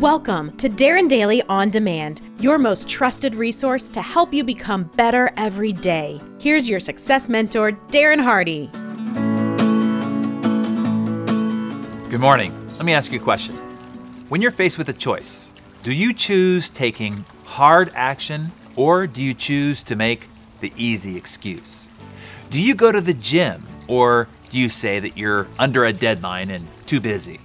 Welcome to Darren Daily On Demand, your most trusted resource to help you become better every day. Here's your success mentor, Darren Hardy. Good morning. Let me ask you a question. When you're faced with a choice, do you choose taking hard action or do you choose to make the easy excuse? Do you go to the gym or do you say that you're under a deadline and too busy?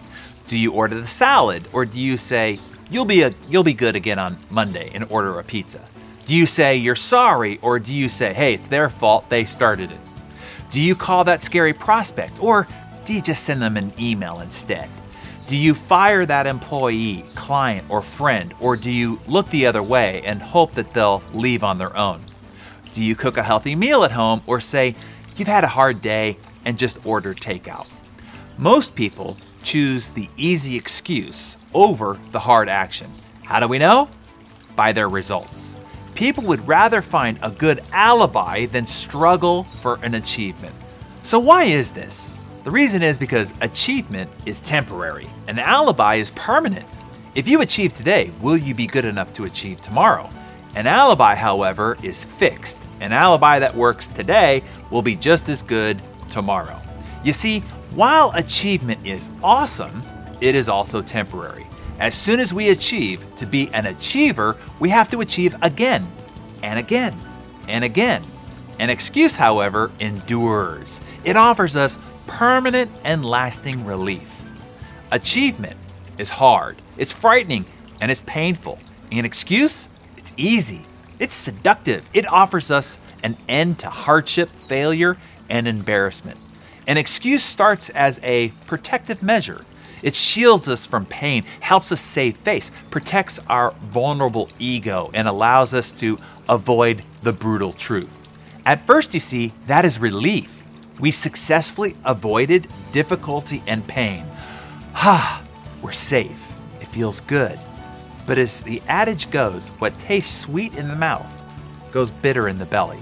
Do you order the salad or do you say you'll be a, you'll be good again on Monday and order a pizza? Do you say you're sorry or do you say hey, it's their fault, they started it? Do you call that scary prospect or do you just send them an email instead? Do you fire that employee, client, or friend, or do you look the other way and hope that they'll leave on their own? Do you cook a healthy meal at home or say you've had a hard day and just order takeout? Most people choose the easy excuse over the hard action. How do we know? By their results. People would rather find a good alibi than struggle for an achievement. So, why is this? The reason is because achievement is temporary, an alibi is permanent. If you achieve today, will you be good enough to achieve tomorrow? An alibi, however, is fixed. An alibi that works today will be just as good tomorrow. You see, while achievement is awesome, it is also temporary. As soon as we achieve, to be an achiever, we have to achieve again and again and again. An excuse, however, endures. It offers us permanent and lasting relief. Achievement is hard, it's frightening, and it's painful. An excuse, it's easy, it's seductive. It offers us an end to hardship, failure, and embarrassment. An excuse starts as a protective measure. It shields us from pain, helps us save face, protects our vulnerable ego, and allows us to avoid the brutal truth. At first, you see, that is relief we successfully avoided difficulty and pain. Ha! We're safe. It feels good. But as the adage goes, what tastes sweet in the mouth goes bitter in the belly.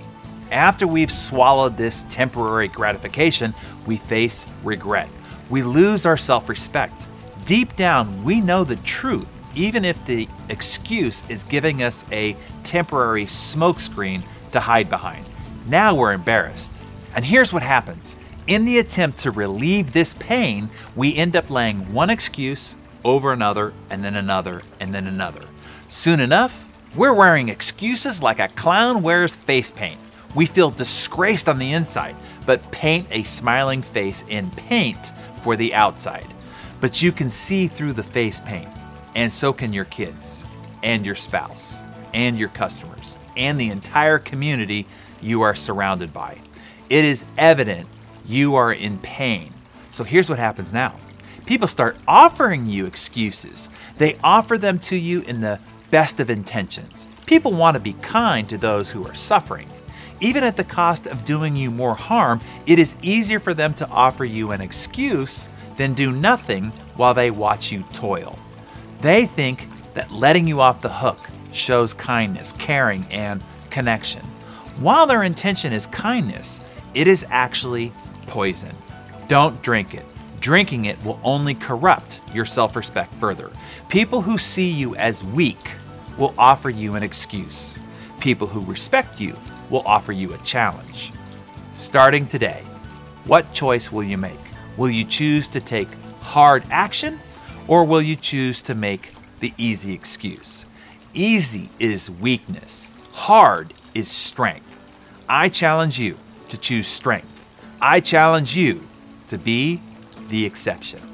After we've swallowed this temporary gratification, we face regret. We lose our self respect. Deep down, we know the truth, even if the excuse is giving us a temporary smokescreen to hide behind. Now we're embarrassed. And here's what happens in the attempt to relieve this pain, we end up laying one excuse over another, and then another, and then another. Soon enough, we're wearing excuses like a clown wears face paint. We feel disgraced on the inside, but paint a smiling face in paint for the outside. But you can see through the face paint, and so can your kids, and your spouse, and your customers, and the entire community you are surrounded by it is evident you are in pain. So here's what happens now people start offering you excuses. They offer them to you in the best of intentions. People want to be kind to those who are suffering. Even at the cost of doing you more harm, it is easier for them to offer you an excuse than do nothing while they watch you toil. They think that letting you off the hook shows kindness, caring, and connection. While their intention is kindness, it is actually poison. Don't drink it. Drinking it will only corrupt your self respect further. People who see you as weak will offer you an excuse. People who respect you will offer you a challenge. Starting today, what choice will you make? Will you choose to take hard action or will you choose to make the easy excuse? Easy is weakness, hard is strength. I challenge you to choose strength. I challenge you to be the exception.